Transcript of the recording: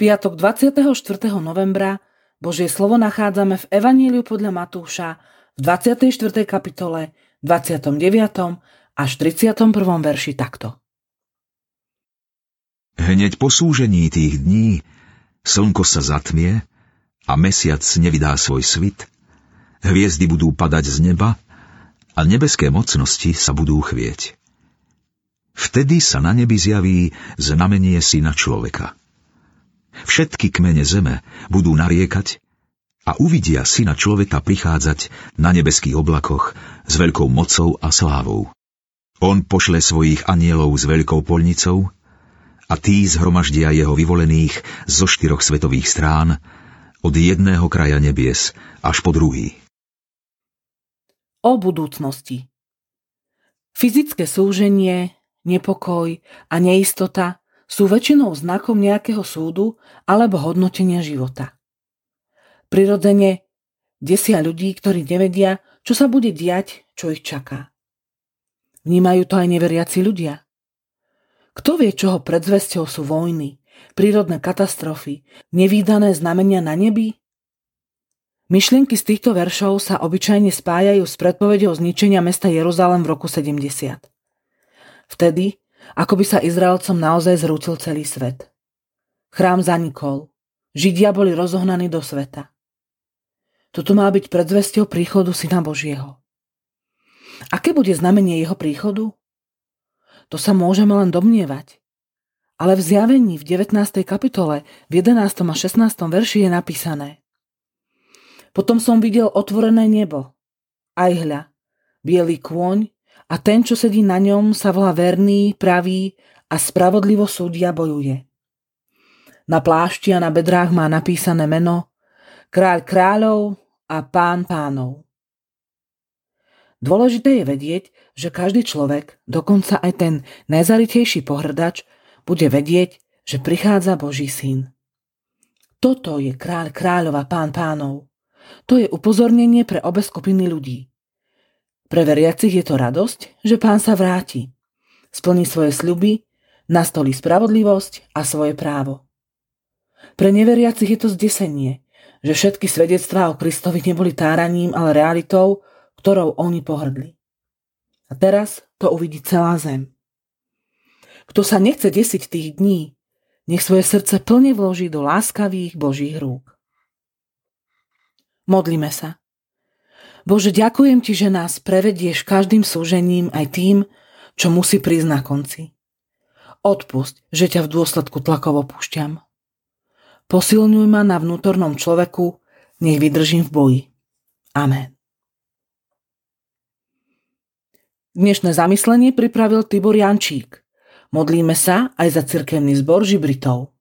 piatok 24. novembra Božie slovo nachádzame v Evaníliu podľa Matúša v 24. kapitole 29. až 31. verši takto. Hneď po súžení tých dní slnko sa zatmie a mesiac nevydá svoj svit, hviezdy budú padať z neba a nebeské mocnosti sa budú chvieť. Vtedy sa na nebi zjaví znamenie syna človeka. Všetky kmene zeme budú nariekať a uvidia syna človeka prichádzať na nebeských oblakoch s veľkou mocou a slávou. On pošle svojich anielov s veľkou polnicou a tí zhromaždia jeho vyvolených zo štyroch svetových strán, od jedného kraja nebies až po druhý. O budúcnosti Fyzické súženie, nepokoj a neistota sú väčšinou znakom nejakého súdu alebo hodnotenia života. Prirodzene desia ľudí, ktorí nevedia, čo sa bude diať, čo ich čaká. Vnímajú to aj neveriaci ľudia. Kto vie, čoho predzvesťou sú vojny, prírodné katastrofy, nevýdané znamenia na nebi? Myšlienky z týchto veršov sa obyčajne spájajú s predpovedou zničenia mesta Jeruzalem v roku 70. Vtedy, ako by sa Izraelcom naozaj zrútil celý svet. Chrám zanikol. Židia boli rozohnaní do sveta. Toto má byť predzvesťou príchodu Syna Božieho. Aké bude znamenie jeho príchodu? To sa môžeme len domnievať. Ale v zjavení v 19. kapitole v 11. a 16. verši je napísané Potom som videl otvorené nebo. Aj hľa, biely kôň a ten, čo sedí na ňom, sa volá verný, pravý a spravodlivo súdia bojuje. Na plášti a na bedrách má napísané meno Kráľ kráľov a pán pánov. Dôležité je vedieť, že každý človek, dokonca aj ten najzaritejší pohrdač, bude vedieť, že prichádza Boží syn. Toto je kráľ kráľov a pán pánov. To je upozornenie pre obe skupiny ľudí. Pre veriacich je to radosť, že pán sa vráti. Splní svoje sľuby, nastolí spravodlivosť a svoje právo. Pre neveriacich je to zdesenie, že všetky svedectvá o Kristovi neboli táraním, ale realitou, ktorou oni pohrdli. A teraz to uvidí celá zem. Kto sa nechce desiť tých dní, nech svoje srdce plne vloží do láskavých Božích rúk. Modlíme sa. Bože, ďakujem Ti, že nás prevedieš každým súžením aj tým, čo musí prísť na konci. Odpusť, že ťa v dôsledku tlakov opúšťam. Posilňuj ma na vnútornom človeku, nech vydržím v boji. Amen. Dnešné zamyslenie pripravil Tibor Jančík. Modlíme sa aj za cirkevný zbor Žibritov.